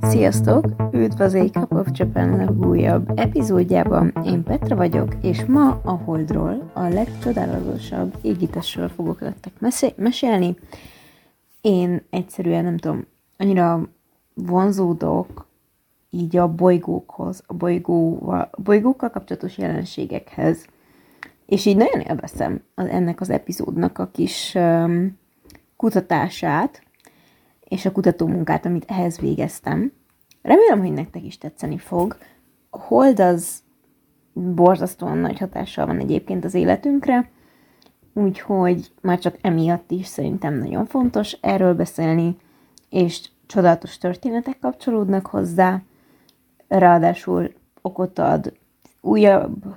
Sziasztok! Üdv az A-Cup of Japan legújabb epizódjában. Én Petra vagyok, és ma a Holdról, a legcsodálatosabb égitesről fogok nektek mesélni. Én egyszerűen nem tudom, annyira vonzódok így a bolygókhoz, a, bolygóval, a bolygókkal kapcsolatos jelenségekhez. És így nagyon élveztem az, ennek az epizódnak a kis um, kutatását, és a kutatómunkát, amit ehhez végeztem. Remélem, hogy nektek is tetszeni fog. A Hold az borzasztóan nagy hatással van egyébként az életünkre, úgyhogy már csak emiatt is szerintem nagyon fontos erről beszélni, és csodálatos történetek kapcsolódnak hozzá, ráadásul okot ad, újabb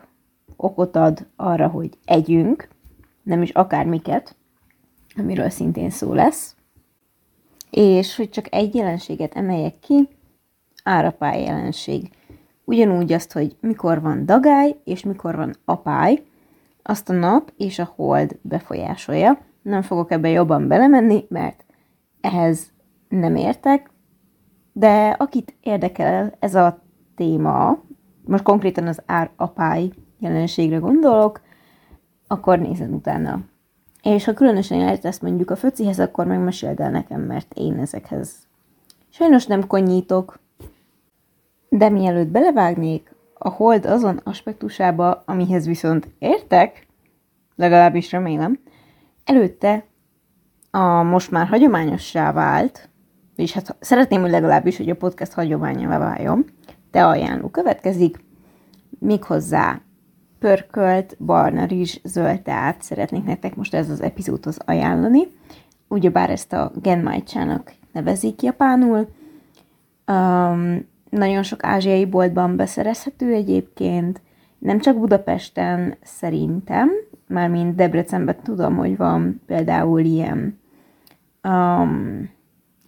okot ad arra, hogy együnk, nem is akármiket, amiről szintén szó lesz, és hogy csak egy jelenséget emeljek ki, árapály jelenség. Ugyanúgy azt, hogy mikor van dagály, és mikor van apály, azt a nap és a hold befolyásolja. Nem fogok ebbe jobban belemenni, mert ehhez nem értek, de akit érdekel ez a téma, most konkrétan az ár-apály jelenségre gondolok, akkor nézzen utána. És ha különösen ezt mondjuk a föcihez, akkor megmeséld el nekem, mert én ezekhez sajnos nem konyítok. De mielőtt belevágnék a hold azon aspektusába, amihez viszont értek, legalábbis remélem, előtte a most már hagyományossá vált, és hát szeretném, hogy legalábbis, hogy a podcast hagyományává váljon, te ajánló következik, méghozzá pörkölt, barna rizs, zöld teát szeretnék nektek most ez az epizódhoz ajánlani. Ugyebár ezt a Genmaicha-nak nevezik japánul. Um, nagyon sok ázsiai boltban beszerezhető egyébként, nem csak Budapesten szerintem, mármint Debrecenben tudom, hogy van például ilyen um,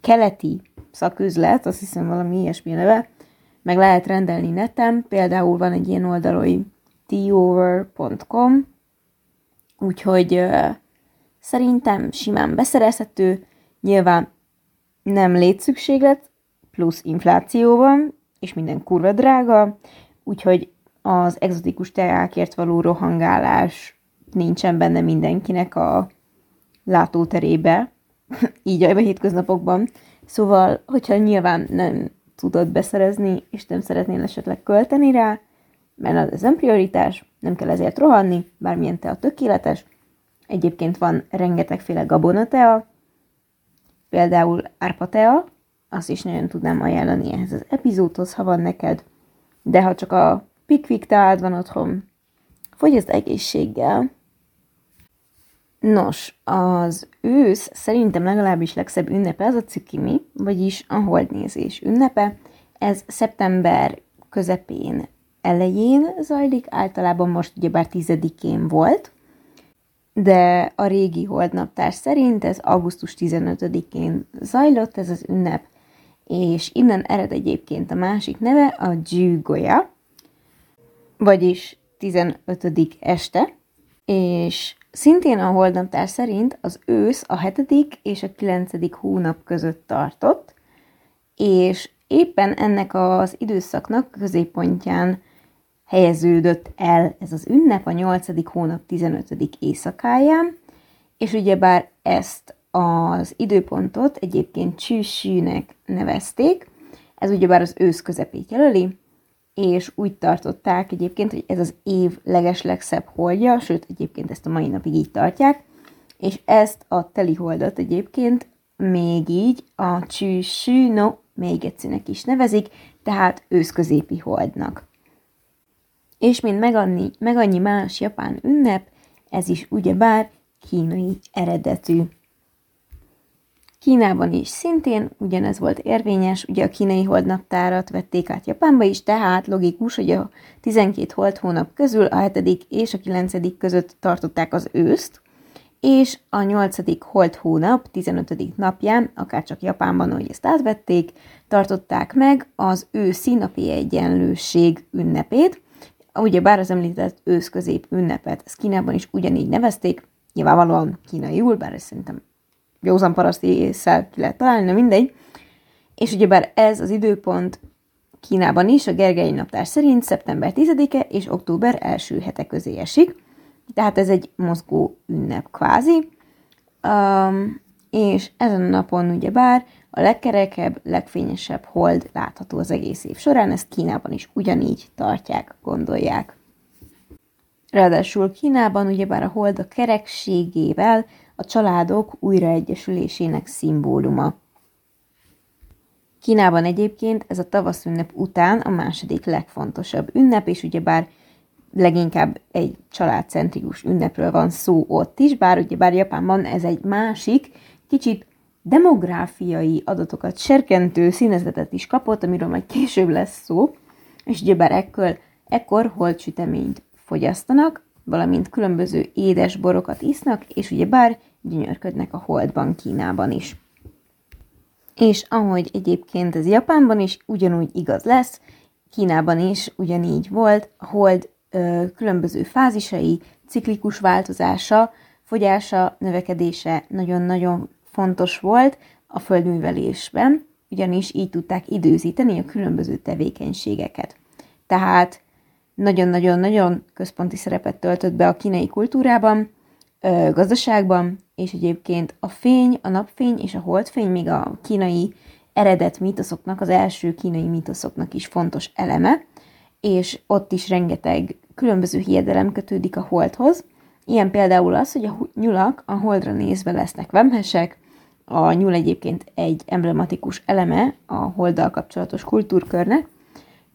keleti szaküzlet, azt hiszem valami ilyesmi neve, meg lehet rendelni neten, például van egy ilyen oldal, tover.com, úgyhogy szerintem simán beszerezhető, nyilván nem létszükséglet, plusz infláció van, és minden kurva drága, úgyhogy az exotikus teákért való rohangálás nincsen benne mindenkinek a látóterébe, így a hétköznapokban. Szóval, hogyha nyilván nem tudod beszerezni, és nem szeretnél esetleg költeni rá, mert az nem prioritás, nem kell ezért rohanni, bármilyen tea tökéletes. Egyébként van rengetegféle gabonatea, például árpatea, azt is nagyon tudnám ajánlani ehhez az epizódhoz, ha van neked, de ha csak a pikvik teád van otthon, fogyaszt egészséggel. Nos, az ősz szerintem legalábbis legszebb ünnepe az a cukimi, vagyis a holdnézés ünnepe. Ez szeptember közepén elején zajlik, általában most ugyebár tizedikén volt, de a régi holdnaptár szerint ez augusztus 15-én zajlott ez az ünnep, és innen ered egyébként a másik neve, a Gyűgolya, vagyis 15. este, és szintén a holdnaptár szerint az ősz a 7. és a 9. hónap között tartott, és éppen ennek az időszaknak középpontján helyeződött el ez az ünnep a 8. hónap 15. éjszakáján, és ugyebár ezt az időpontot egyébként csűsűnek nevezték, ez ugyebár az ősz közepét jelöli, és úgy tartották egyébként, hogy ez az év legeslegszebb holdja, sőt egyébként ezt a mai napig így tartják, és ezt a teli holdat egyébként még így a csűsű, no, még egyszerűnek is nevezik, tehát őszközépi holdnak. És mint meg annyi, meg annyi más japán ünnep, ez is ugyebár kínai eredetű. Kínában is szintén ugyanez volt érvényes, ugye a kínai holdnaptárat vették át Japánba is, tehát logikus, hogy a 12 hold hónap közül a 7. és a 9. között tartották az őszt, és a 8. hold hónap 15. napján, akár csak Japánban, hogy ezt átvették, tartották meg az őszi napi egyenlőség ünnepét, ugye bár az említett őszközép ünnepet, ezt Kínában is ugyanígy nevezték, nyilvánvalóan kínaiul, bár ez szerintem józan paraszti észsel ki lehet találni, mindegy. És ugyebár ez az időpont Kínában is a Gergely naptár szerint szeptember 10-e és október első hete közé esik, tehát ez egy mozgó ünnep kvázi, um, és ezen a napon ugyebár a legkerekebb, legfényesebb hold látható az egész év során, ezt Kínában is ugyanígy tartják, gondolják. Ráadásul Kínában ugyebár a hold a kerekségével a családok újraegyesülésének szimbóluma. Kínában egyébként ez a tavaszünnep után a második legfontosabb ünnep, és ugyebár leginkább egy családcentrikus ünnepről van szó ott is, bár ugyebár Japánban ez egy másik, kicsit demográfiai adatokat serkentő színezetet is kapott, amiről majd később lesz szó, és ugyebár ekkor, ekkor holtsüteményt fogyasztanak, valamint különböző édes borokat isznak, és ugyebár gyönyörködnek a holdban Kínában is. És ahogy egyébként ez Japánban is ugyanúgy igaz lesz, Kínában is ugyanígy volt, a hold ö, különböző fázisai, ciklikus változása, fogyása, növekedése nagyon-nagyon fontos volt a földművelésben, ugyanis így tudták időzíteni a különböző tevékenységeket. Tehát nagyon-nagyon-nagyon központi szerepet töltött be a kínai kultúrában, gazdaságban, és egyébként a fény, a napfény és a holdfény még a kínai eredet mítoszoknak, az első kínai mítoszoknak is fontos eleme, és ott is rengeteg különböző hiedelem kötődik a holdhoz. Ilyen például az, hogy a nyulak a holdra nézve lesznek vemhesek, a nyúl egyébként egy emblematikus eleme a holddal kapcsolatos kultúrkörnek,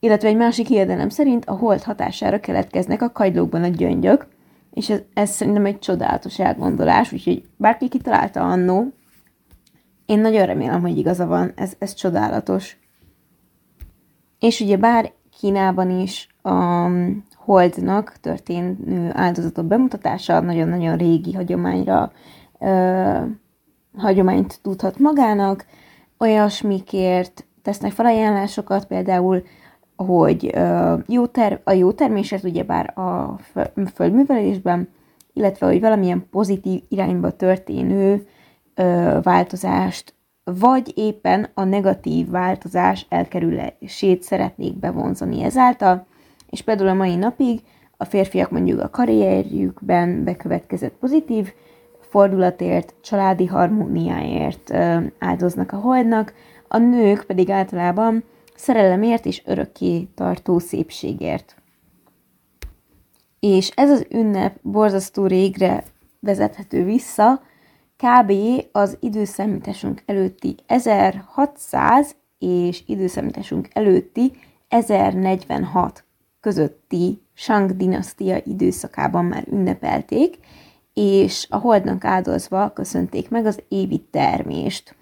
illetve egy másik hiedelem szerint a hold hatására keletkeznek a kagylókban a gyöngyök, és ez, ez szerintem egy csodálatos elgondolás, úgyhogy bárki kitalálta annó, én nagyon remélem, hogy igaza van, ez, ez csodálatos. És ugye bár Kínában is a holdnak történő áldozatok bemutatása nagyon-nagyon régi hagyományra ö, hagyományt tudhat magának, olyasmikért tesznek felajánlásokat, például hogy jó ter- a jó termésért ugyebár a földművelésben, illetve hogy valamilyen pozitív irányba történő változást, vagy éppen a negatív változás elkerülését szeretnék bevonzani ezáltal, és például a mai napig a férfiak mondjuk a karrierjükben bekövetkezett pozitív fordulatért, családi harmóniáért áldoznak a holdnak, a nők pedig általában szerelemért és örökké tartó szépségért. És ez az ünnep borzasztó régre vezethető vissza, kb. az időszámításunk előtti 1600 és időszámításunk előtti 1046 közötti Shang dinasztia időszakában már ünnepelték, és a holdnak áldozva köszönték meg az évi termést.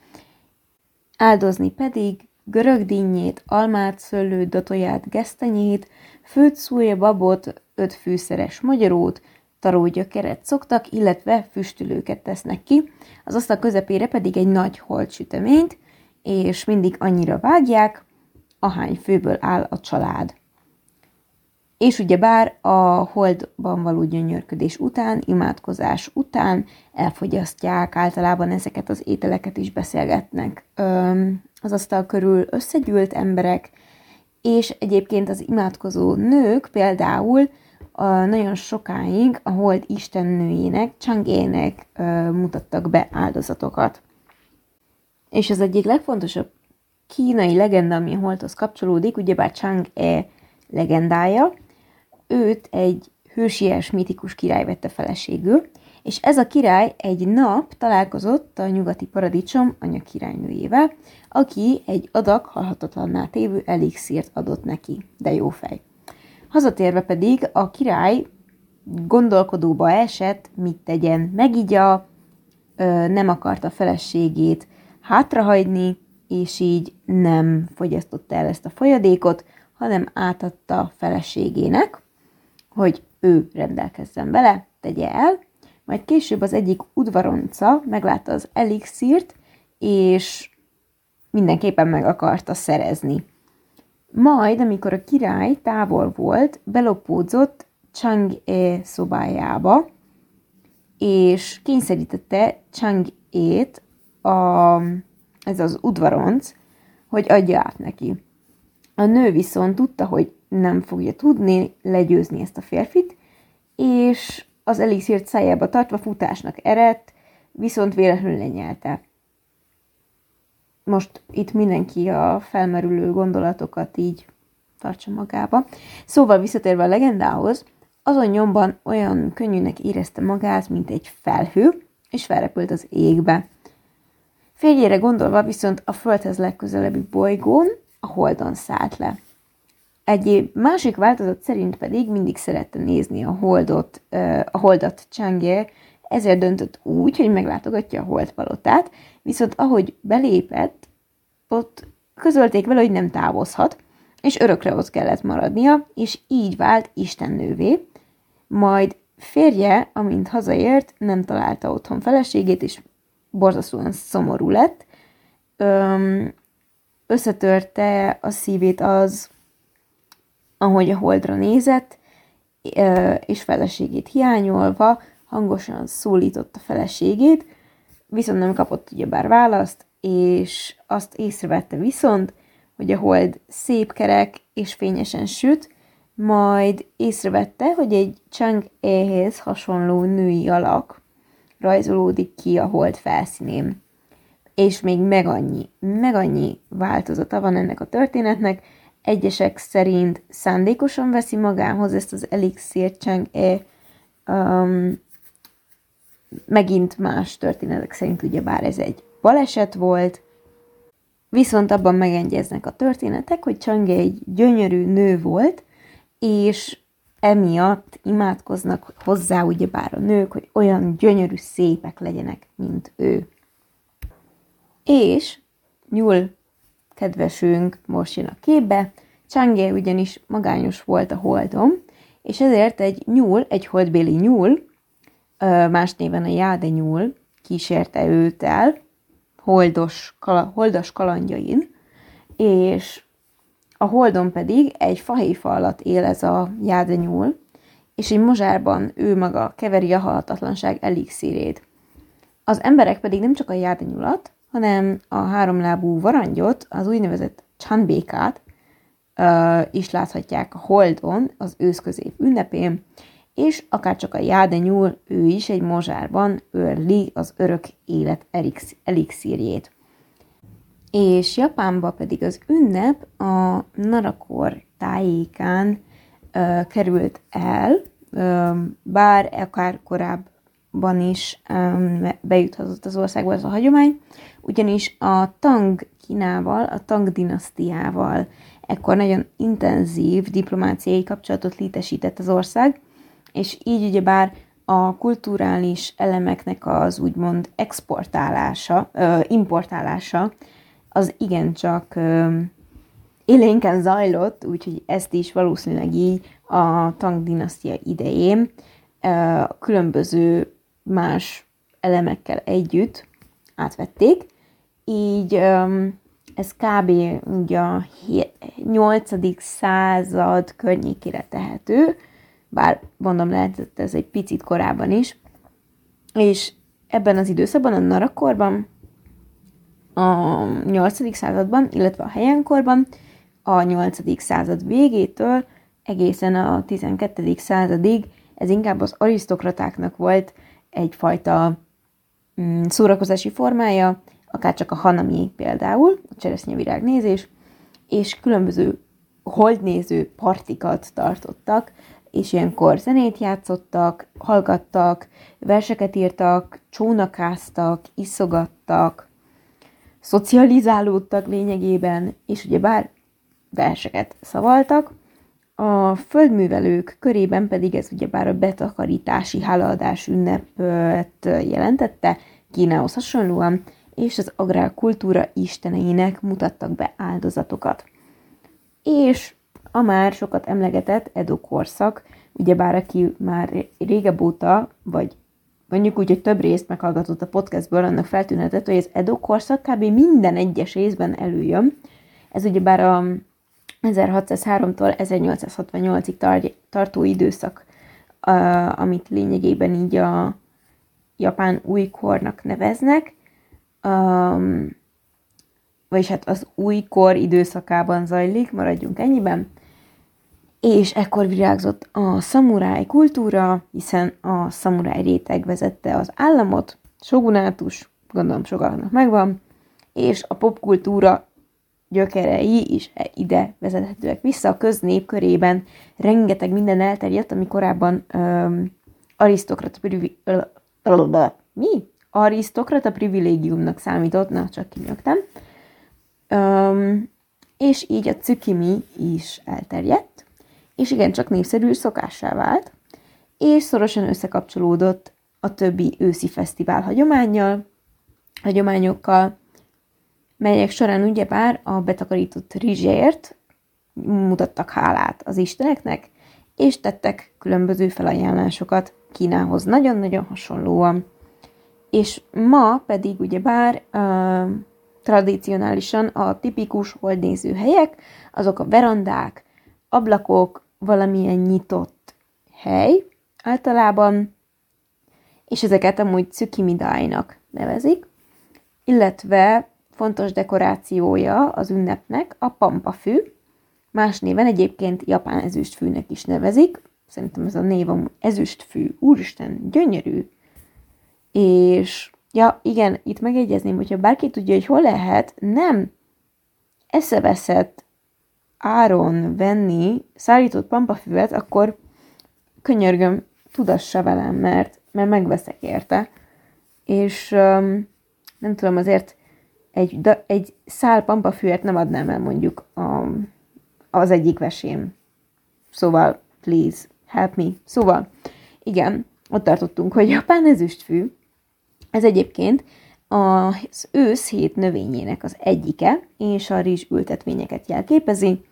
Áldozni pedig görög dinnyét, almát, szőlőt, datoját, gesztenyét, főt, szúja, babot, öt fűszeres magyarót, tarógyökeret szoktak, illetve füstülőket tesznek ki, az asztal közepére pedig egy nagy holtsüteményt, és mindig annyira vágják, ahány főből áll a család. És ugye bár a holdban való gyönyörködés után, imádkozás után elfogyasztják általában ezeket az ételeket is beszélgetnek az asztal körül összegyűlt emberek, és egyébként az imádkozó nők például nagyon sokáig a hold istennőjének, Changének mutattak be áldozatokat. És az egyik legfontosabb kínai legenda, ami a holdhoz kapcsolódik, ugyebár Chang-e legendája, őt egy hősies, mitikus király vette feleségül, és ez a király egy nap találkozott a nyugati paradicsom anya királynőjével, aki egy adag halhatatlanná tévő elixírt adott neki, de jó fej. Hazatérve pedig a király gondolkodóba esett, mit tegyen, megigya, nem akarta feleségét hátrahagyni, és így nem fogyasztotta el ezt a folyadékot, hanem átadta feleségének, hogy ő rendelkezzen vele, tegye el, majd később az egyik udvaronca meglátta az elixírt, és mindenképpen meg akarta szerezni. Majd, amikor a király távol volt, belopódzott Chang-e szobájába, és kényszerítette Chang-ét a, ez az udvaronc, hogy adja át neki. A nő viszont tudta, hogy nem fogja tudni legyőzni ezt a férfit, és az elixírt szájába tartva futásnak eredt, viszont véletlenül lenyelte. Most itt mindenki a felmerülő gondolatokat így tartsa magába. Szóval visszatérve a legendához, azon nyomban olyan könnyűnek érezte magát, mint egy felhő, és felrepült az égbe. Férjére gondolva viszont a Földhez legközelebbi bolygón, a Holdon szállt le. Egy másik változat szerint pedig mindig szerette nézni a Holdot, a Holdat Chang'e, ezért döntött úgy, hogy meglátogatja a Holdpalotát, viszont ahogy belépett, ott közölték vele, hogy nem távozhat, és örökre ott kellett maradnia, és így vált istennővé, majd férje, amint hazaért, nem találta otthon feleségét, és borzasztóan szomorú lett. Összetörte a szívét az, ahogy a holdra nézett, és feleségét hiányolva hangosan szólította feleségét, viszont nem kapott ugyebár választ, és azt észrevette viszont, hogy a hold szép kerek és fényesen süt, majd észrevette, hogy egy Chang éhez hasonló női alak rajzolódik ki a hold felszínén. És még meg annyi, meg annyi változata van ennek a történetnek, egyesek szerint szándékosan veszi magához ezt az elixír Chang E, um, megint más történetek szerint ugyebár ez egy baleset volt, viszont abban megegyeznek a történetek, hogy Chang egy gyönyörű nő volt, és emiatt imádkoznak hozzá ugyebár a nők, hogy olyan gyönyörű szépek legyenek, mint ő. És nyúl kedvesünk most jön a képbe, Chang'e ugyanis magányos volt a holdon, és ezért egy nyúl, egy holdbéli nyúl, más néven a jáde nyúl kísérte őt el, holdos, kala, holdas kalandjain, és a holdon pedig egy fahéfa alatt él ez a jáde nyúl, és egy mozsárban ő maga keveri a halhatatlanság elixírét. Az emberek pedig nem csak a jádenyulat, hanem a háromlábú varangyot, az úgynevezett csanbékát uh, is láthatják a Holdon, az őszközép ünnepén, és akár csak a jádenyúl, ő is egy mozsárban őrli az örök élet elixírjét. És Japánba pedig az ünnep a Narakor tájékán uh, került el, uh, bár akár korábban is um, bejuthatott az országba ez a hagyomány, ugyanis a Tang Kínával, a Tang dinasztiával ekkor nagyon intenzív diplomáciai kapcsolatot létesített az ország, és így ugyebár a kulturális elemeknek az úgymond exportálása, importálása az igencsak élénken zajlott, úgyhogy ezt is valószínűleg így a Tang dinasztia idején különböző más elemekkel együtt átvették, így ez kb. ugye a 8. század környékére tehető, bár mondom, lehetett ez egy picit korábban is, és ebben az időszakban, a narakorban, a 8. században, illetve a helyenkorban, a 8. század végétől egészen a 12. századig ez inkább az arisztokratáknak volt egyfajta szórakozási formája, akár csak a hanami például, a cseresznyevirágnézés, és különböző holdnéző partikat tartottak, és ilyenkor zenét játszottak, hallgattak, verseket írtak, csónakáztak, iszogattak, szocializálódtak lényegében, és ugye bár verseket szavaltak, a földművelők körében pedig ez ugyebár a betakarítási hálaadás ünnepet jelentette, Kínához hasonlóan, és az agrárkultúra isteneinek mutattak be áldozatokat. És a már sokat emlegetett Edo korszak, ugyebár aki már régebb óta, vagy mondjuk úgy, hogy több részt meghallgatott a podcastből, annak feltűnhetett, hogy az Edo korszak kb. minden egyes részben előjön. Ez ugyebár a 1603-tól 1868-ig tar- tartó időszak, amit lényegében így a japán újkornak neveznek, vagyis hát az újkor időszakában zajlik, maradjunk ennyiben, és ekkor virágzott a szamuráj kultúra, hiszen a szamuráj réteg vezette az államot, shogunátus, gondolom sokaknak megvan, és a popkultúra gyökerei is ide vezethetőek vissza. A köznép körében rengeteg minden elterjedt, ami korábban um, arisztokrata, mi? arisztokrata privilégiumnak számított, na csak kinyögtem. Um, és így a cukimi is elterjedt, és igen, csak népszerű szokássá vált, és szorosan összekapcsolódott a többi őszi fesztivál hagyományjal, hagyományokkal, melyek során ugyebár a betakarított rizsért mutattak hálát az isteneknek, és tettek különböző felajánlásokat Kínához nagyon-nagyon hasonlóan. És ma pedig ugyebár uh, tradicionálisan a tipikus holdnéző helyek, azok a verandák, ablakok, valamilyen nyitott hely általában, és ezeket amúgy Tsukimidájnak nevezik, illetve fontos dekorációja az ünnepnek a pampafű, más néven egyébként japán ezüstfűnek is nevezik, szerintem ez a név amúgy ezüstfű, úristen, gyönyörű, és ja, igen, itt megegyezném, hogyha bárki tudja, hogy hol lehet, nem eszeveszett áron venni szállított pampafüvet, akkor könyörgöm, tudassa velem, mert, mert megveszek érte. És um, nem tudom, azért egy, da, egy szál pampafüvet nem adnám el mondjuk a, az egyik vesém. Szóval, please, help me. Szóval, igen, ott tartottunk, hogy japán ezüstfű, ez egyébként az ősz hét növényének az egyike, és a rizs ültetvényeket jelképezi.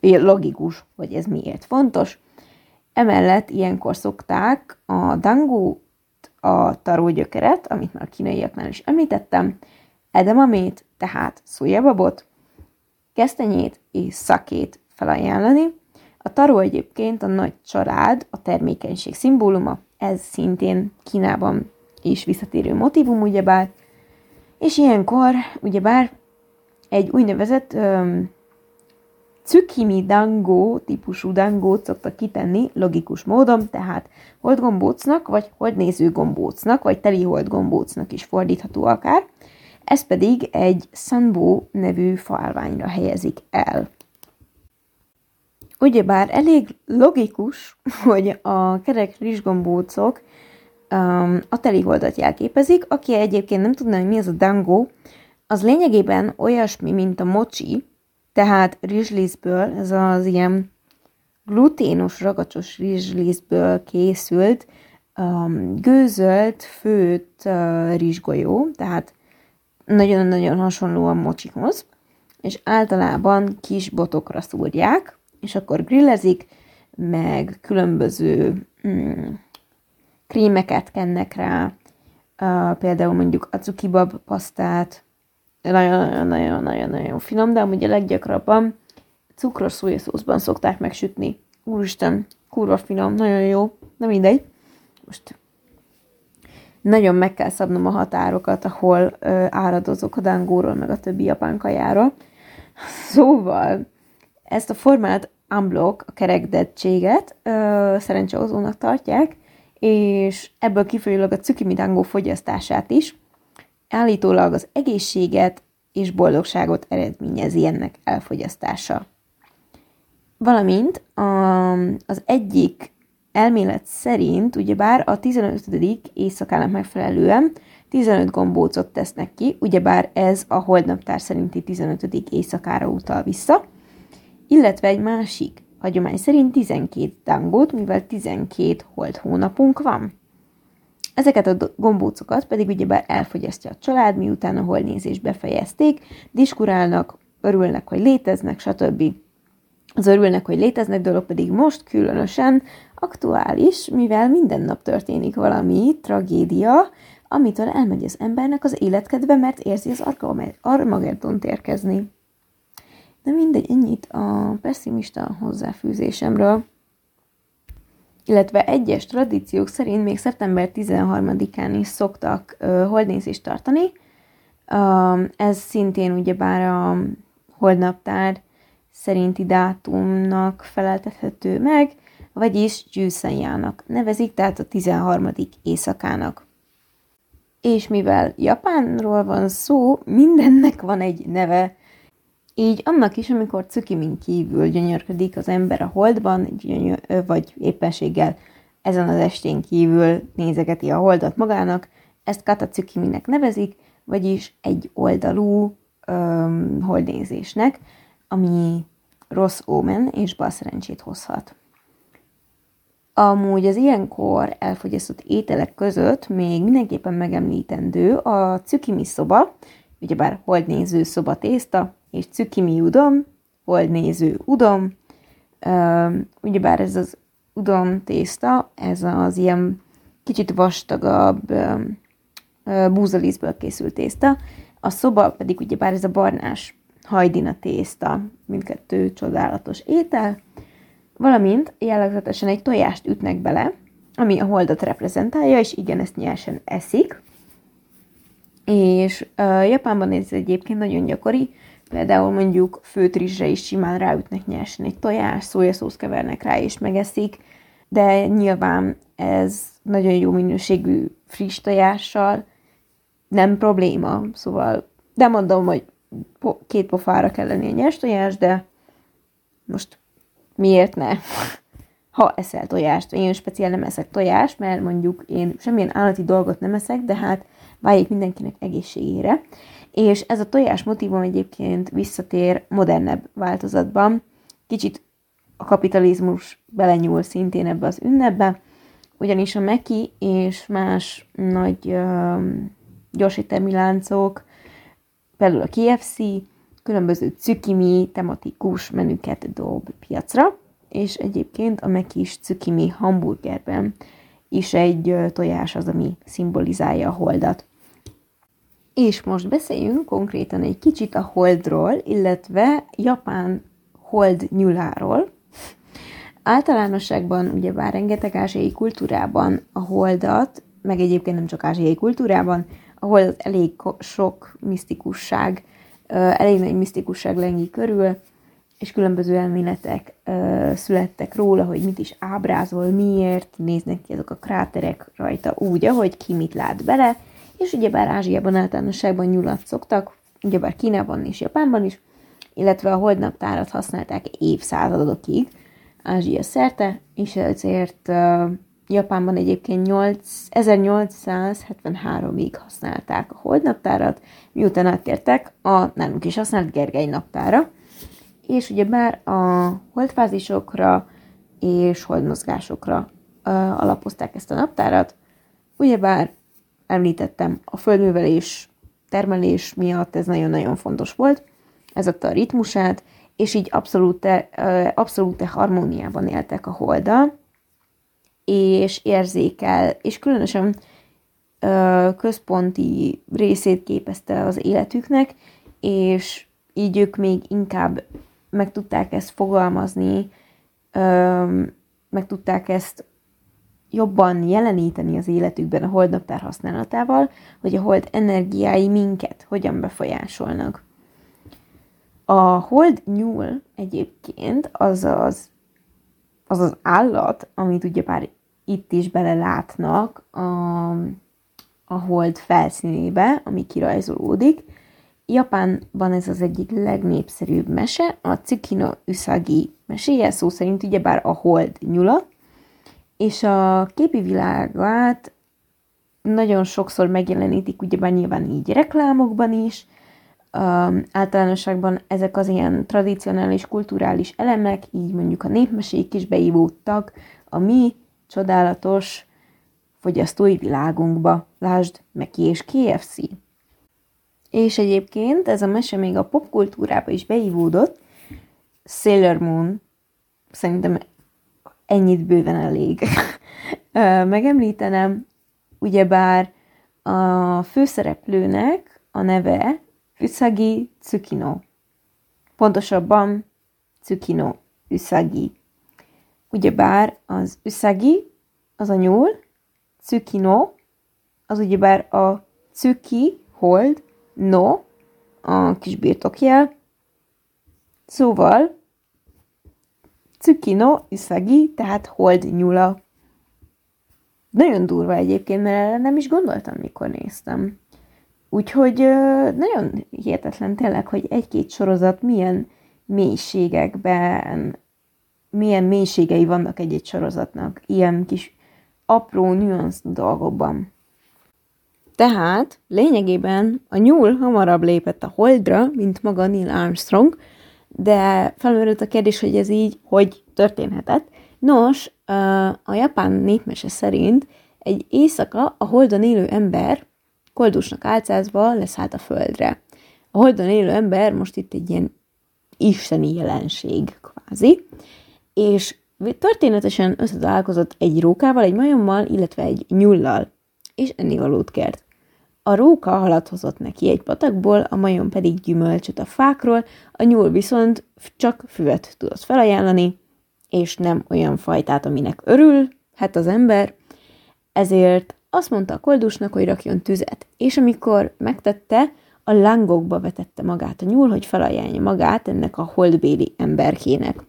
Logikus, hogy ez miért fontos. Emellett ilyenkor szokták a dangót, a tarógyökeret, amit már a kínaiaknál is említettem, edamamét, tehát szójababot, kesztenyét és szakét felajánlani. A taró egyébként a nagy család, a termékenység szimbóluma, ez szintén Kínában is visszatérő motivum, ugyebár, és ilyenkor, ugyebár egy úgynevezett um, Tsukimi dango típusú dangót szoktak kitenni logikus módon, tehát holdgombócnak, vagy holdnéző gombócnak, vagy teli holdgombócnak is fordítható akár. Ez pedig egy Sanbo nevű falványra helyezik el. Ugyebár elég logikus, hogy a kerek rizsgombócok um, a teliholdat jelképezik, aki egyébként nem tudná, hogy mi az a dango, az lényegében olyasmi, mint a mochi, tehát rizslisztből, ez az ilyen gluténos, ragacsos rizslisztből készült, um, gőzölt, főtt uh, rizsgolyó, tehát nagyon-nagyon hasonló a mocsihoz, és általában kis botokra szúrják, és akkor grillezik, meg különböző mm, krémeket kennek rá, uh, például mondjuk a cukibab pasztát, nagyon-nagyon-nagyon-nagyon finom, de amúgy a leggyakrabban cukros szójaszószban szokták megsütni. Úristen, kurva finom, nagyon jó, na mindegy. Most nagyon meg kell szabnom a határokat, ahol ö, áradozok a dangóról, meg a többi japán kajáról. Szóval ezt a formát unblock, a kerekdettséget szerencsehozónak tartják, és ebből kifolyólag a cukimidango fogyasztását is, állítólag az egészséget és boldogságot eredményezi ennek elfogyasztása. Valamint a, az egyik elmélet szerint, ugyebár a 15. éjszakának megfelelően 15 gombócot tesznek ki, ugyebár ez a holdnaptár szerinti 15. éjszakára utal vissza, illetve egy másik hagyomány szerint 12 tangót, mivel 12 hold hónapunk van. Ezeket a gombócokat pedig ugyebár elfogyasztja a család, miután a holnézést befejezték, diskurálnak, örülnek, hogy léteznek, stb. Az örülnek, hogy léteznek dolog pedig most különösen aktuális, mivel minden nap történik valami tragédia, amitől elmegy az embernek az életkedve, mert érzi az Armageddon érkezni. De mindegy, ennyit a pessimista hozzáfűzésemről. Illetve egyes tradíciók szerint még szeptember 13-án is szoktak holdnézést tartani, Ez szintén ugyebár a holdnaptár szerinti dátumnak feleltethető meg, vagyis Gyűszenjának nevezik, tehát a 13. éjszakának. És mivel Japánról van szó, mindennek van egy neve, így annak is, amikor Cukimin kívül gyönyörködik az ember a holdban, gyönyör, vagy éppenséggel ezen az estén kívül nézegeti a holdat magának, ezt Katacukiminek nevezik, vagyis egy oldalú öm, holdnézésnek, ami rossz ómen és bal szerencsét hozhat. Amúgy az ilyenkor elfogyasztott ételek között még mindenképpen megemlítendő a cukimi szoba, ugyebár holdnéző szoba tészta, és cukimi udom, holdnéző udom, ugyebár ez az udom tészta, ez az ilyen kicsit vastagabb búzalízből készült tészta, a szoba pedig ugyebár ez a barnás hajdina tészta, mindkettő csodálatos étel, valamint jellegzetesen egy tojást ütnek bele, ami a holdat reprezentálja, és igen, ezt nyersen eszik. És uh, Japánban ez egyébként nagyon gyakori, például mondjuk főtrizsre is simán ráütnek nyersen egy tojás, szójaszósz kevernek rá és megeszik, de nyilván ez nagyon jó minőségű friss tojással nem probléma, szóval de mondom, hogy két pofára kell lenni a nyers tojás, de most miért ne? Ha eszel tojást, én speciál nem eszek tojást, mert mondjuk én semmilyen állati dolgot nem eszek, de hát váljék mindenkinek egészségére. És ez a tojás motivum egyébként visszatér modernebb változatban. Kicsit a kapitalizmus belenyúl szintén ebbe az ünnepbe, ugyanis a Meki és más nagy gyorsítelmi láncok, például a KFC, különböző cukimi tematikus menüket dob piacra, és egyébként a Mekis cukimi hamburgerben is egy tojás az, ami szimbolizálja a holdat. És most beszéljünk konkrétan egy kicsit a holdról, illetve Japán hold nyuláról. Általánosságban ugyebár rengeteg ázsiai kultúrában a holdat, meg egyébként nem csak ázsiai kultúrában, a holdat elég sok misztikusság elég nagy misztikusság lengi körül, és különböző elméletek ö, születtek róla, hogy mit is ábrázol, miért néznek ki azok a kráterek rajta úgy, ahogy ki mit lát bele, és ugyebár Ázsiában általánosságban nyulat szoktak, ugyebár Kínában és Japánban is, illetve a holdnaptárat használták évszázadokig Ázsia szerte, és ezért uh, Japánban egyébként 8, 1873-ig használták a holdnaptárat, miután áttértek a nálunk is használt Gergely naptára, és ugye bár a holdfázisokra és holdmozgásokra uh, alapozták ezt a naptárat, ugyebár említettem, a földművelés, termelés miatt ez nagyon-nagyon fontos volt, ez adta a ritmusát, és így abszolút, abszolút harmóniában éltek a holdal, és érzékel, és különösen ö, központi részét képezte az életüknek, és így ők még inkább meg tudták ezt fogalmazni, ö, meg tudták ezt jobban jeleníteni az életükben a holdnaptár használatával, hogy a hold energiái minket hogyan befolyásolnak. A hold nyúl egyébként az az az állat, amit ugye pár itt is belelátnak a, a hold felszínébe, ami kirajzolódik. Japánban ez az egyik legnépszerűbb mese, a Tsukino Usagi meséje, szó szerint ugyebár a hold nyula, és a képi világát nagyon sokszor megjelenítik, ugyebár nyilván így reklámokban is, um, általánosságban ezek az ilyen tradicionális, kulturális elemek, így mondjuk a népmesék is beívódtak a mi csodálatos fogyasztói világunkba. Lásd, Meki és KFC. És egyébként ez a mese még a popkultúrába is beívódott. Sailor Moon, szerintem ennyit bőven elég. Megemlítenem, ugyebár a főszereplőnek a neve Usagi Tsukino. Pontosabban Tsukino Usagi. Ugyebár az Usagi, az a nyúl, Tsukino, az ugyebár a Tsuki, hold, No, a kis birtokjel. Szóval, Tsukino Isagi, tehát hold nyula. Nagyon durva egyébként, mert nem is gondoltam, mikor néztem. Úgyhogy nagyon hihetetlen tényleg, hogy egy-két sorozat milyen mélységekben, milyen mélységei vannak egy-egy sorozatnak, ilyen kis apró nüansz dolgokban. Tehát lényegében a nyúl hamarabb lépett a holdra, mint maga Neil Armstrong, de felmerült a kérdés, hogy ez így hogy történhetett. Nos, a japán népmese szerint egy éjszaka a holdon élő ember koldusnak álcázva leszállt a földre. A holdon élő ember most itt egy ilyen isteni jelenség, kvázi, és történetesen összetalálkozott egy rókával, egy majommal, illetve egy nyullal, és ennivalót kért. A róka halat hozott neki egy patakból, a majom pedig gyümölcsöt a fákról, a nyúl viszont csak füvet tudott felajánlani, és nem olyan fajtát, aminek örül, hát az ember, ezért azt mondta a koldusnak, hogy rakjon tüzet, és amikor megtette, a lángokba vetette magát a nyúl, hogy felajánlja magát ennek a holdbéli emberkének.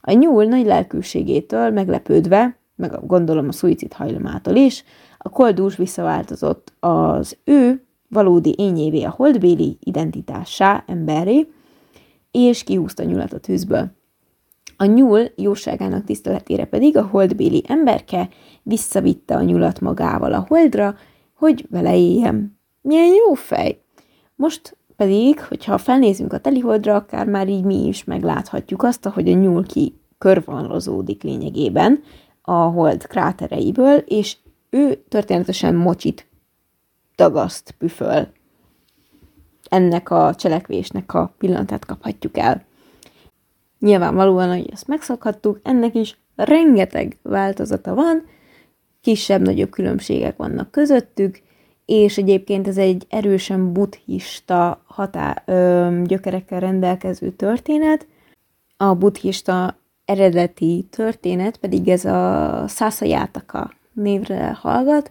A nyúl nagy lelkűségétől meglepődve, meg gondolom a szuicid hajlamától is, a koldus visszaváltozott az ő valódi ényévé a holdbéli identitássá, emberé, és kihúzta a nyulat a tűzből. A nyúl jóságának tiszteletére pedig a holdbéli emberke visszavitte a nyulat magával a holdra, hogy vele éljem. Milyen jó fej! Most pedig, hogyha felnézünk a teliholdra, akár már így mi is megláthatjuk azt, hogy a nyúl ki körvonalozódik lényegében a hold krátereiből, és ő történetesen mocsit dagaszt, püföl. Ennek a cselekvésnek a pillanatát kaphatjuk el. Nyilvánvalóan, hogy ezt megszokhattuk, ennek is rengeteg változata van, kisebb-nagyobb különbségek vannak közöttük, és egyébként ez egy erősen buddhista hatá, ö, gyökerekkel rendelkező történet. A buddhista eredeti történet pedig ez a Játaka névre hallgat.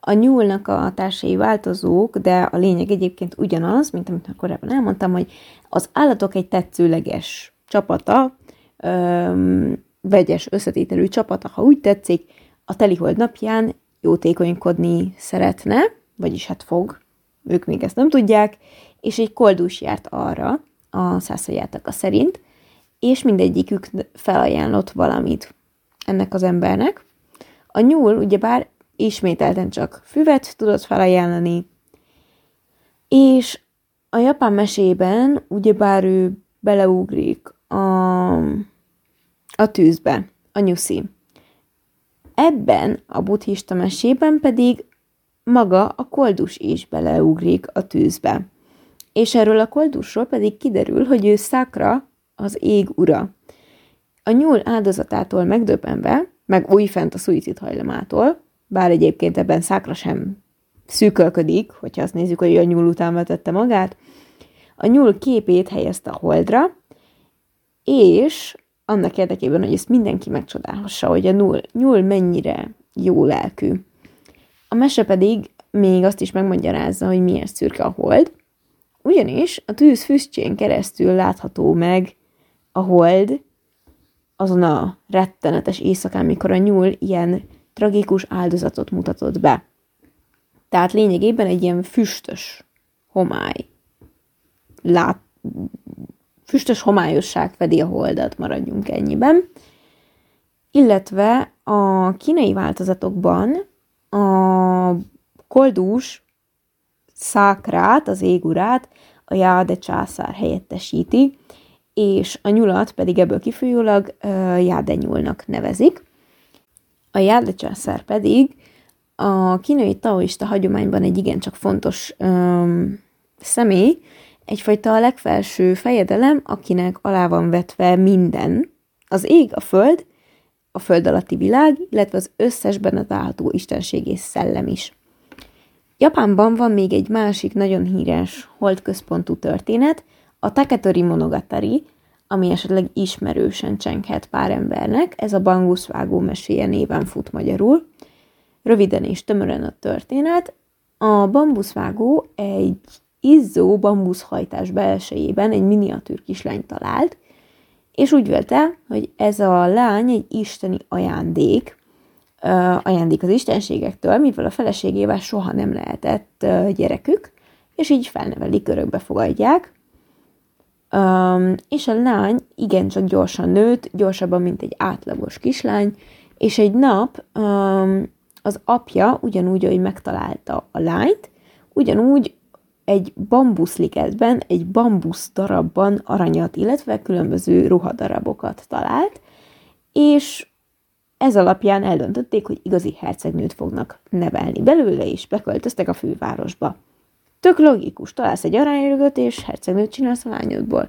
A nyúlnak a társai változók, de a lényeg egyébként ugyanaz, mint amit korábban elmondtam, hogy az állatok egy tetszőleges csapata, öm, vegyes összetételű csapata, ha úgy tetszik, a telihold napján jótékonykodni szeretne, vagyis hát fog, ők még ezt nem tudják, és egy koldus járt arra, a a szerint, és mindegyikük felajánlott valamit ennek az embernek. A nyúl ugyebár ismételten csak füvet tudott felajánlani, és a japán mesében ugyebár ő beleugrik a, tűzbe, a nyuszi. Ebben a buddhista mesében pedig maga a koldus is beleugrik a tűzbe. És erről a koldusról pedig kiderül, hogy ő Szakra, az ég ura. A nyúl áldozatától megdöbbenve, meg újfent a szuicid hajlamától, bár egyébként ebben Szakra sem szűkölködik, hogyha azt nézzük, hogy a nyúl után vetette magát, a nyúl képét helyezte a holdra, és annak érdekében, hogy ezt mindenki megcsodálhassa, hogy a nyúl, nyúl mennyire jó lelkű. A mese pedig még azt is megmagyarázza, hogy miért szürke a hold, ugyanis a tűz füstjén keresztül látható meg a hold azon a rettenetes éjszakán, mikor a nyúl ilyen tragikus áldozatot mutatott be. Tehát lényegében egy ilyen füstös homály lát, füstös homályosság fedi a holdat, maradjunk ennyiben. Illetve a kínai változatokban a koldús szákrát, az égurát a Jáde császár helyettesíti, és a nyulat pedig ebből kifolyólag Jáde nyúlnak nevezik. A Jáde császár pedig a kínai taoista hagyományban egy igencsak fontos öm, személy, egyfajta a legfelső fejedelem, akinek alá van vetve minden, az ég, a föld, a föld alatti világ, illetve az összes benne található istenség és szellem is. Japánban van még egy másik nagyon híres holdközpontú történet, a Taketori Monogatari, ami esetleg ismerősen csenghet pár embernek, ez a banguszvágó meséje néven fut magyarul. Röviden és tömören a történet. A bambuszvágó egy izzó bambuszhajtás belsejében egy miniatűr kislány talált, és úgy vélte, hogy ez a lány egy isteni ajándék, ajándék az istenségektől, mivel a feleségével soha nem lehetett gyerekük, és így felnevelik, örökbe fogadják. És a lány igencsak gyorsan nőtt, gyorsabban, mint egy átlagos kislány, és egy nap az apja ugyanúgy, hogy megtalálta a lányt, ugyanúgy egy bambuszliketben, egy bambusz darabban aranyat, illetve különböző ruhadarabokat talált, és ez alapján eldöntötték, hogy igazi hercegnőt fognak nevelni belőle, és beköltöztek a fővárosba. Tök logikus, találsz egy arányrögöt, és hercegnőt csinálsz a lányodból.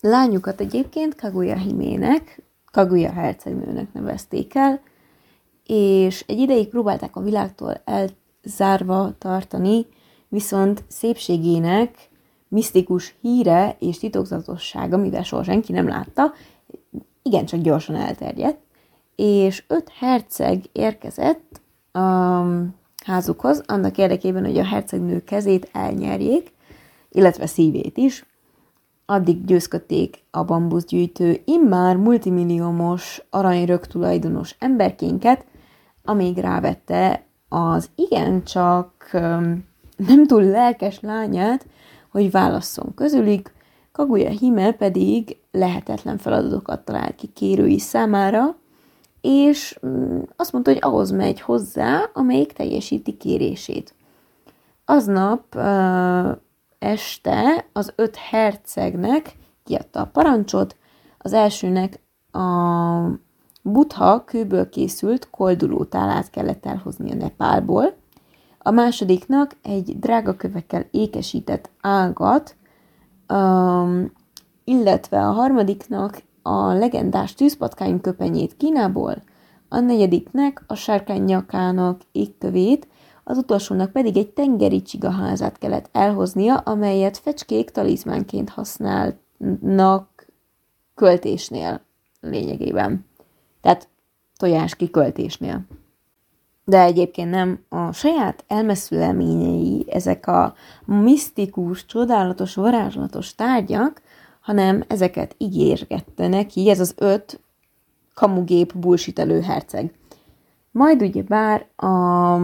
Lányukat egyébként Kaguya Himének, Kaguya hercegnőnek nevezték el, és egy ideig próbálták a világtól elzárva tartani, viszont szépségének misztikus híre és titokzatossága, mivel soha senki nem látta, igencsak gyorsan elterjedt, és öt herceg érkezett a házukhoz, annak érdekében, hogy a hercegnő kezét elnyerjék, illetve szívét is. Addig győzködték a bambuszgyűjtő immár multimilliómos aranyrög tulajdonos emberkénket, amíg rávette az igencsak nem túl lelkes lányát, hogy válasszon közülük, Kaguya Hime pedig lehetetlen feladatokat talált ki kérői számára, és mm, azt mondta, hogy ahhoz megy hozzá, amelyik teljesíti kérését. Aznap este az öt hercegnek kiadta a parancsot, az elsőnek a butha kőből készült koldulótálát kellett elhozni a Nepálból, a másodiknak egy drága kövekkel ékesített ágat, um, illetve a harmadiknak a legendás tűzpatkány köpenyét Kínából, a negyediknek a sárkány nyakának égkövét, az utolsónak pedig egy tengeri csigaházát kellett elhoznia, amelyet fecskék talizmánként használnak költésnél lényegében. Tehát tojás kiköltésnél. De egyébként nem a saját elmeszüleményei, ezek a misztikus, csodálatos, varázslatos tárgyak, hanem ezeket ígérgette neki, ez az öt kamugép bullshitelő herceg. Majd ugye bár a,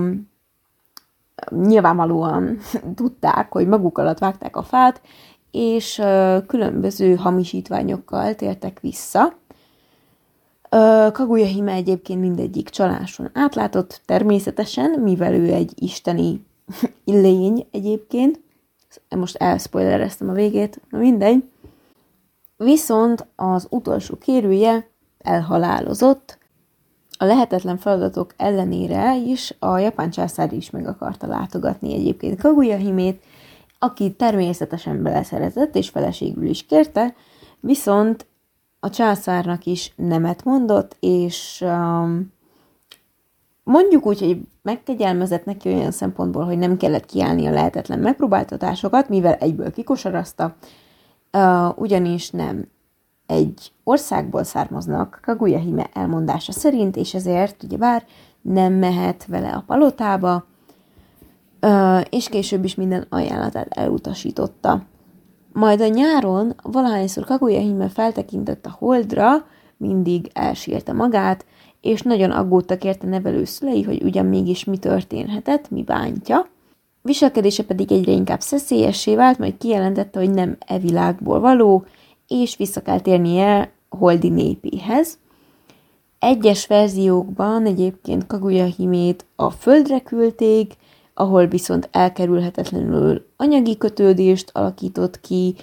nyilvánvalóan tudták, hogy maguk alatt vágták a fát, és különböző hamisítványokkal tértek vissza. Kaguya Hime egyébként mindegyik csaláson átlátott természetesen, mivel ő egy isteni lény egyébként. Most elspoilereztem a végét, na mindegy. Viszont az utolsó kérője elhalálozott, a lehetetlen feladatok ellenére is a japán császár is meg akarta látogatni egyébként Kaguya Himét, aki természetesen beleszeretett és feleségül is kérte, viszont a császárnak is nemet mondott, és um, mondjuk úgy, hogy megkegyelmezett neki olyan szempontból, hogy nem kellett kiállni a lehetetlen megpróbáltatásokat, mivel egyből kikosarazta, uh, ugyanis nem egy országból származnak Kaguya Hime elmondása szerint, és ezért ugyebár nem mehet vele a palotába, uh, és később is minden ajánlatát elutasította. Majd a nyáron, valahányszor Kaguya feltekintett a holdra, mindig elsírta magát, és nagyon aggódtak érte nevelő szülei, hogy ugyan mégis mi történhetett, mi bántja. Viselkedése pedig egyre inkább szeszélyessé vált, majd kijelentette, hogy nem e világból való, és vissza kell térnie holdi népéhez. Egyes verziókban egyébként Kaguya Himét a földre küldték, ahol viszont elkerülhetetlenül anyagi kötődést alakított ki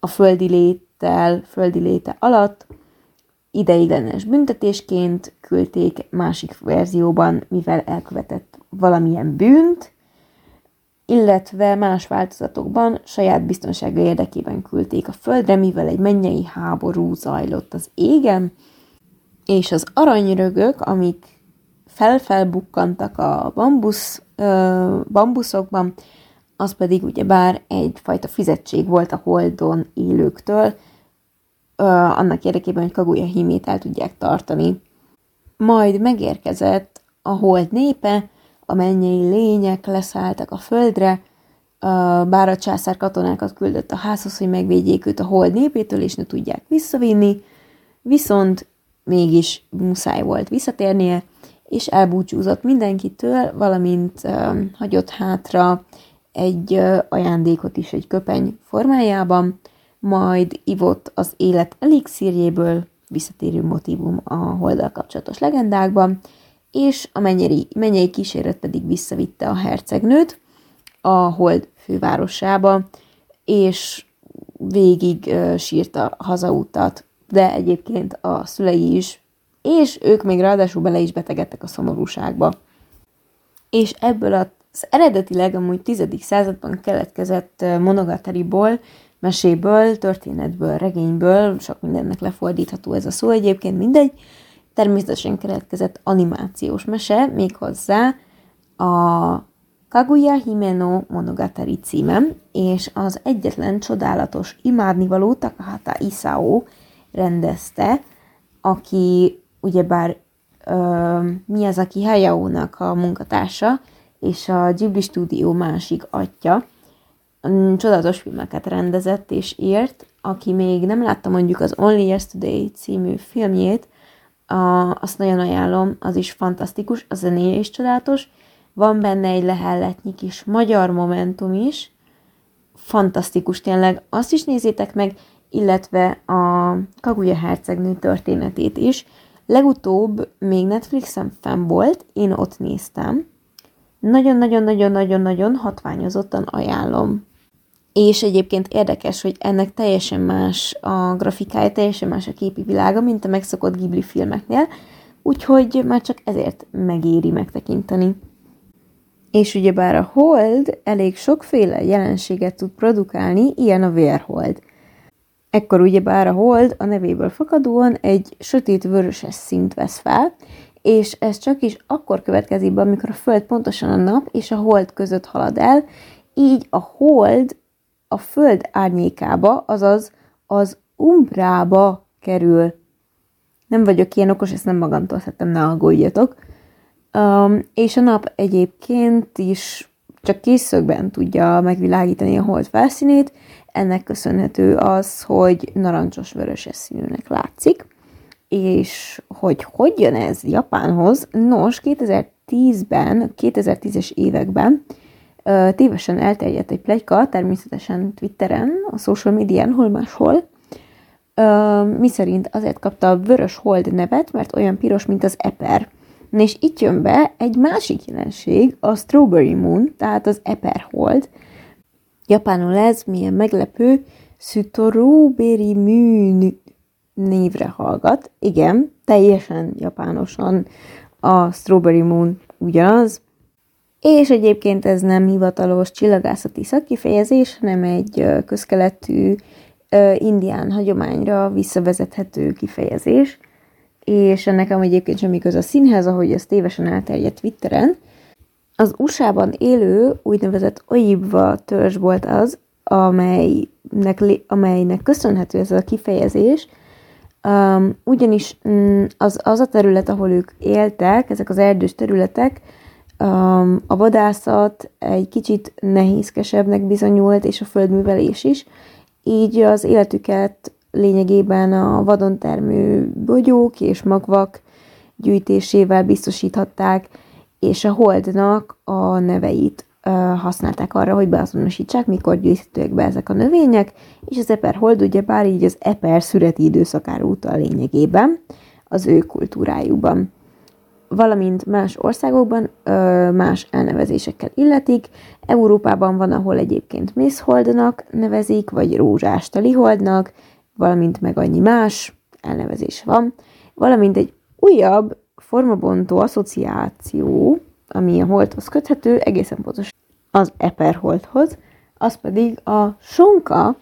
a földi léttel, földi léte alatt, ideiglenes büntetésként küldték másik verzióban, mivel elkövetett valamilyen bűnt, illetve más változatokban saját biztonsága érdekében küldték a földre, mivel egy mennyei háború zajlott az égen, és az aranyrögök, amik felfelbukkantak a bambusz, ö, bambuszokban, az pedig ugyebár egyfajta fizetség volt a holdon élőktől, ö, annak érdekében, hogy Kaguya hímét el tudják tartani. Majd megérkezett a hold népe, a mennyei lények leszálltak a földre, bár a császár katonákat küldött a házhoz, hogy megvédjék őt a hold népétől, és ne tudják visszavinni, viszont mégis muszáj volt visszatérnie, és elbúcsúzott mindenkitől, valamint uh, hagyott hátra egy uh, ajándékot is egy köpeny formájában, majd ivott az élet elixírjéből, visszatérő motivum a holdal kapcsolatos legendákban, és a mennyei, mennyei kíséret pedig visszavitte a hercegnőt a hold fővárosába, és végig uh, sírta hazautat, de egyébként a szülei is, és ők még ráadásul bele is betegedtek a szomorúságba. És ebből az eredetileg amúgy 10. században keletkezett monogatariból, meséből, történetből, regényből, sok mindennek lefordítható ez a szó egyébként, mindegy, természetesen keletkezett animációs mese, méghozzá a Kaguya Himeno Monogatari címem, és az egyetlen csodálatos imádnivaló Takahata Isao rendezte, aki ugyebár uh, Miyazaki Hayao-nak a munkatársa, és a Ghibli stúdió másik atya, mm, csodálatos filmeket rendezett és írt, aki még nem látta mondjuk az Only Yesterday című filmjét, a, azt nagyon ajánlom, az is fantasztikus, a zenéje is csodálatos, van benne egy lehelletnyi kis magyar momentum is, fantasztikus tényleg, azt is nézzétek meg, illetve a Kaguya hercegnő történetét is. Legutóbb még Netflixen fenn volt, én ott néztem. Nagyon-nagyon-nagyon-nagyon-nagyon hatványozottan ajánlom. És egyébként érdekes, hogy ennek teljesen más a grafikája, teljesen más a képi világa, mint a megszokott Ghibli filmeknél, úgyhogy már csak ezért megéri megtekinteni. És ugyebár a hold elég sokféle jelenséget tud produkálni, ilyen a vérhold. Ekkor ugyebár a hold a nevéből fakadóan egy sötét vöröses szint vesz fel, és ez csak is akkor következik be, amikor a Föld pontosan a nap és a hold között halad el, így a hold a Föld árnyékába, azaz az umbrába kerül. Nem vagyok ilyen okos, ezt nem magamtól szedtem, ne aggódjatok. Um, és a nap egyébként is csak készszögben tudja megvilágítani a hold felszínét, ennek köszönhető az, hogy narancsos-vöröses színűnek látszik, és hogy hogy jön ez Japánhoz? Nos, 2010-ben, 2010-es években tévesen elterjedt egy plegyka, természetesen Twitteren, a social médián, hol máshol, mi szerint azért kapta a vörös hold nevet, mert olyan piros, mint az eper. És itt jön be egy másik jelenség, a Strawberry Moon, tehát az eper hold, Japánul ez milyen meglepő, Strawberry Moon névre hallgat. Igen, teljesen japánosan. A Strawberry Moon ugyanaz, és egyébként ez nem hivatalos csillagászati szakkifejezés, hanem egy közkeletű indián hagyományra visszavezethető kifejezés, és ennek amúgy egyébként semmi köze a színhez, ahogy ez tévesen elterjedt Twitteren, az USA-ban élő úgynevezett Oibva törzs volt az, amelynek, amelynek köszönhető ez a kifejezés, um, ugyanis um, az, az a terület, ahol ők éltek, ezek az erdős területek, um, a vadászat egy kicsit nehézkesebbnek bizonyult, és a földművelés is, így az életüket lényegében a vadon termő bogyók és magvak gyűjtésével biztosíthatták, és a holdnak a neveit használták arra, hogy beazonosítsák, mikor gyűjthetőek be ezek a növények, és az eper hold ugye bár így az eper szüreti időszakára utal lényegében az ő kultúrájukban. Valamint más országokban más elnevezésekkel illetik. Európában van, ahol egyébként mészholdnak nevezik, vagy rózsás taliholdnak, valamint meg annyi más elnevezés van, valamint egy újabb formabontó asszociáció, ami a holdhoz köthető, egészen pontos az eperholdhoz, az pedig a sonka,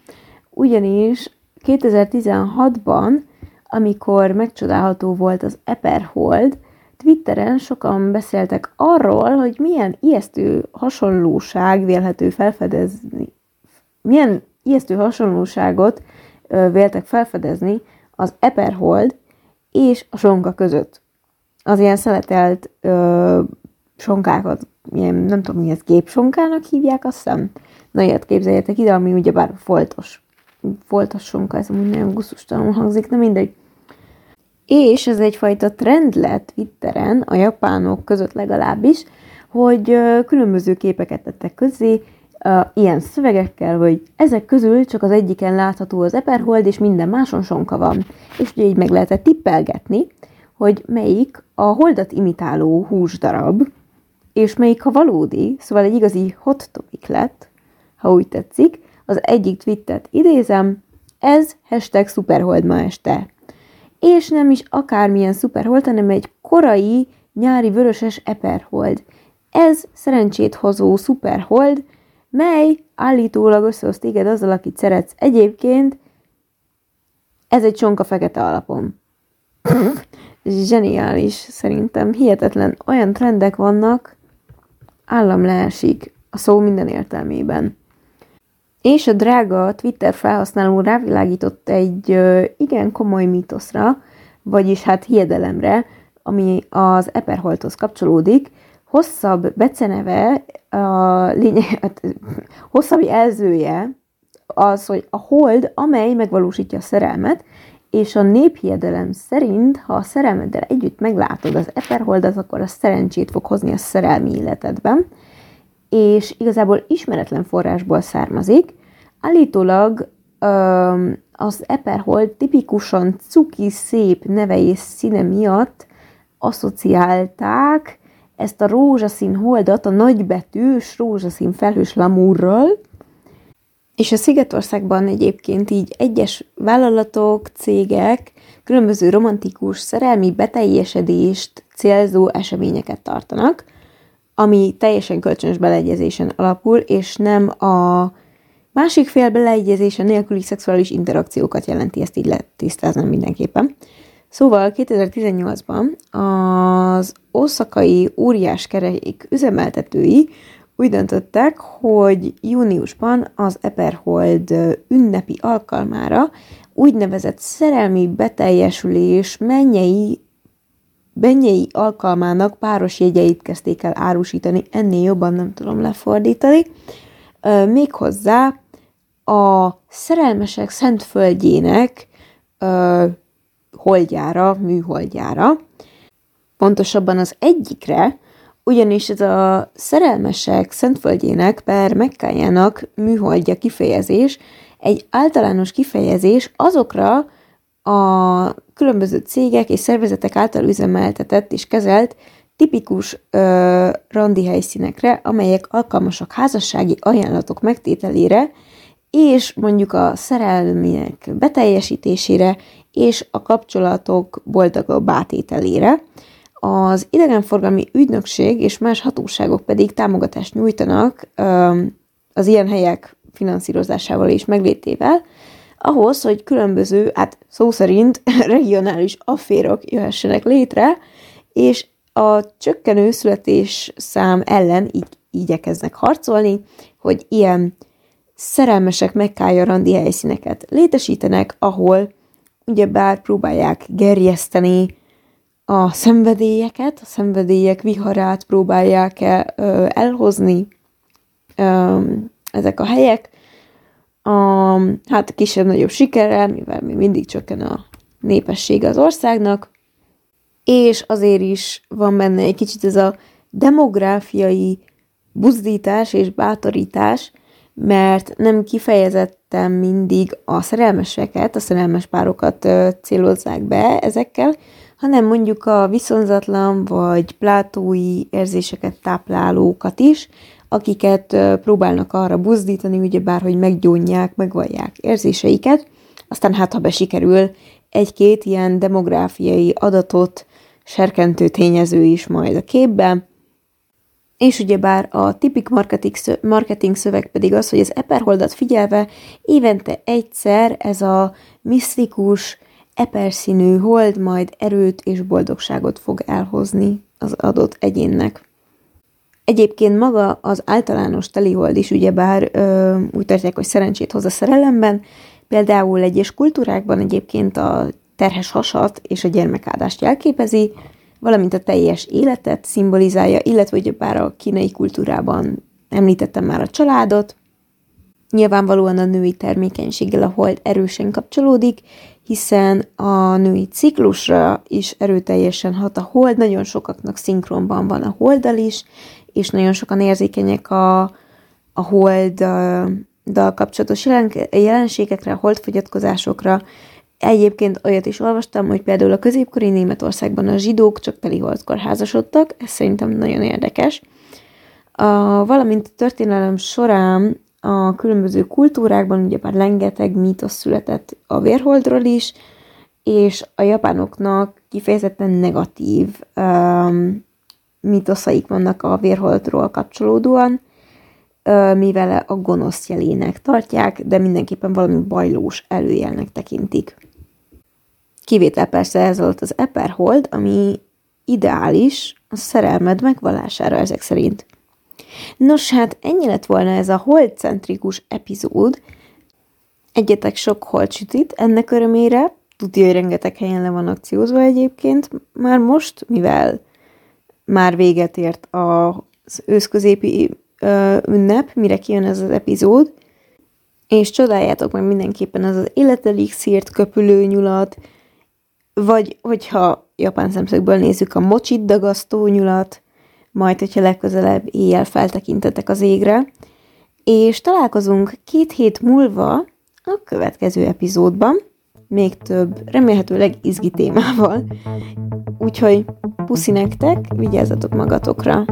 ugyanis 2016-ban, amikor megcsodálható volt az eperhold, Twitteren sokan beszéltek arról, hogy milyen ijesztő hasonlóság vélhető felfedezni, milyen ijesztő hasonlóságot véltek felfedezni az eperhold és a sonka között az ilyen szeletelt ö, sonkákat, ilyen, nem tudom mi ez, gépsonkának hívják, azt hiszem. Na ilyet képzeljetek ide, ami ugyebár foltos. Foltos sonka, ez amúgy nagyon gusztustalanul hangzik, de mindegy. És ez egyfajta trend lett Twitteren, a japánok között legalábbis, hogy különböző képeket tettek közzé, ilyen szövegekkel, hogy ezek közül csak az egyiken látható az eperhold, és minden máson sonka van. És ugye így meg lehetett tippelgetni, hogy melyik a holdat imitáló húsdarab, és melyik a valódi, szóval egy igazi hot topic lett, ha úgy tetszik, az egyik twittet idézem, ez hashtag szuperhold ma este. És nem is akármilyen szuperhold, hanem egy korai nyári vöröses eperhold. Ez szerencsét hozó szuperhold, mely állítólag összehoz téged azzal, akit szeretsz. Egyébként ez egy csonka fekete alapon. Zseniális, szerintem. Hihetetlen. Olyan trendek vannak, állam leesik a szó minden értelmében. És a drága Twitter felhasználó rávilágított egy igen komoly mítoszra, vagyis hát hiedelemre, ami az Eperholthoz kapcsolódik, hosszabb beceneve, a lényeg, hát, hosszabb jelzője az, hogy a hold, amely megvalósítja a szerelmet, és a néphiedelem szerint, ha a szerelmeddel együtt meglátod az eperholdat, akkor a szerencsét fog hozni a szerelmi életedben, és igazából ismeretlen forrásból származik. Állítólag az eperhold tipikusan cuki szép neve és színe miatt asszociálták ezt a rózsaszín holdat a nagybetűs rózsaszín felhős lamúrral, és a Szigetországban egyébként így egyes vállalatok, cégek különböző romantikus, szerelmi beteljesedést célzó eseményeket tartanak, ami teljesen kölcsönös beleegyezésen alapul, és nem a másik fél beleegyezése nélküli szexuális interakciókat jelenti, ezt így lehet tisztázni mindenképpen. Szóval 2018-ban az oszakai óriás kerék üzemeltetői úgy döntöttek, hogy júniusban az Eperhold ünnepi alkalmára úgynevezett szerelmi beteljesülés mennyei, mennyei alkalmának páros jegyeit kezdték el árusítani, ennél jobban nem tudom lefordítani, méghozzá a szerelmesek szentföldjének holdjára, műholdjára, pontosabban az egyikre, ugyanis ez a szerelmesek Szentföldjének per Mekkájának műholdja kifejezés egy általános kifejezés azokra a különböző cégek és szervezetek által üzemeltetett és kezelt tipikus ö, randi helyszínekre, amelyek alkalmasak házassági ajánlatok megtételére, és mondjuk a szerelmiek beteljesítésére, és a kapcsolatok boldogabb átételére. Az idegenforgalmi ügynökség és más hatóságok pedig támogatást nyújtanak az ilyen helyek finanszírozásával és meglétével, ahhoz, hogy különböző, hát szó szerint regionális afférok jöhessenek létre, és a csökkenő születés szám ellen így igyekeznek harcolni, hogy ilyen szerelmesek megkája randi helyszíneket létesítenek, ahol ugyebár próbálják gerjeszteni a szenvedélyeket, a szenvedélyek viharát próbálják el, elhozni ezek a helyek. A, hát kisebb-nagyobb sikerrel, mivel még mindig csökken a népesség az országnak, és azért is van benne egy kicsit ez a demográfiai buzdítás és bátorítás, mert nem kifejezetten mindig a szerelmeseket, a szerelmes párokat célozzák be ezekkel, hanem mondjuk a viszonzatlan vagy plátói érzéseket táplálókat is, akiket próbálnak arra buzdítani, ugyebár, hogy meggyónják, megvallják érzéseiket, aztán hát, ha besikerül, egy-két ilyen demográfiai adatot serkentő tényező is majd a képbe, és ugyebár a tipik marketing, marketing szöveg pedig az, hogy az eperholdat figyelve évente egyszer ez a misztikus, eperszínű hold majd erőt és boldogságot fog elhozni az adott egyénnek. Egyébként maga az általános telihold is ugyebár ö, úgy tartják, hogy szerencsét hoz a szerelemben, például egyes kultúrákban egyébként a terhes hasat és a gyermekádást jelképezi, valamint a teljes életet szimbolizálja, illetve hogy bár a kínai kultúrában említettem már a családot, Nyilvánvalóan a női termékenységgel a hold erősen kapcsolódik, hiszen a női ciklusra is erőteljesen hat a hold, nagyon sokaknak szinkronban van a holddal is, és nagyon sokan érzékenyek a, a holddal kapcsolatos jelen, jelenségekre, a holdfogyatkozásokra. Egyébként olyat is olvastam, hogy például a középkori Németországban a zsidók csak teli holdkor házasodtak, ez szerintem nagyon érdekes. A, valamint a történelem során a különböző kultúrákban ugye már rengeteg mítosz született a vérholdról is, és a japánoknak kifejezetten negatív um, mitoszaik vannak a vérholdról kapcsolódóan, uh, mivel a gonosz jelének tartják, de mindenképpen valami bajlós előjelnek tekintik. Kivétel persze ez volt az Eperhold, ami ideális a szerelmed megvallására ezek szerint. Nos, hát ennyi lett volna ez a holdcentrikus epizód. Egyetek sok holdsütit ennek örömére. Tudja, hogy rengeteg helyen le van akciózva egyébként. Már most, mivel már véget ért az őszközépi ö, ünnep, mire kijön ez az epizód, és csodáljátok meg mindenképpen az az életelixírt, köpülő nyulat, vagy hogyha japán szemszögből nézzük a mocsit dagasztó nyulat, majd, hogyha legközelebb éjjel feltekintetek az égre, és találkozunk két hét múlva a következő epizódban, még több, remélhetőleg izgi témával. Úgyhogy puszi nektek, vigyázzatok magatokra!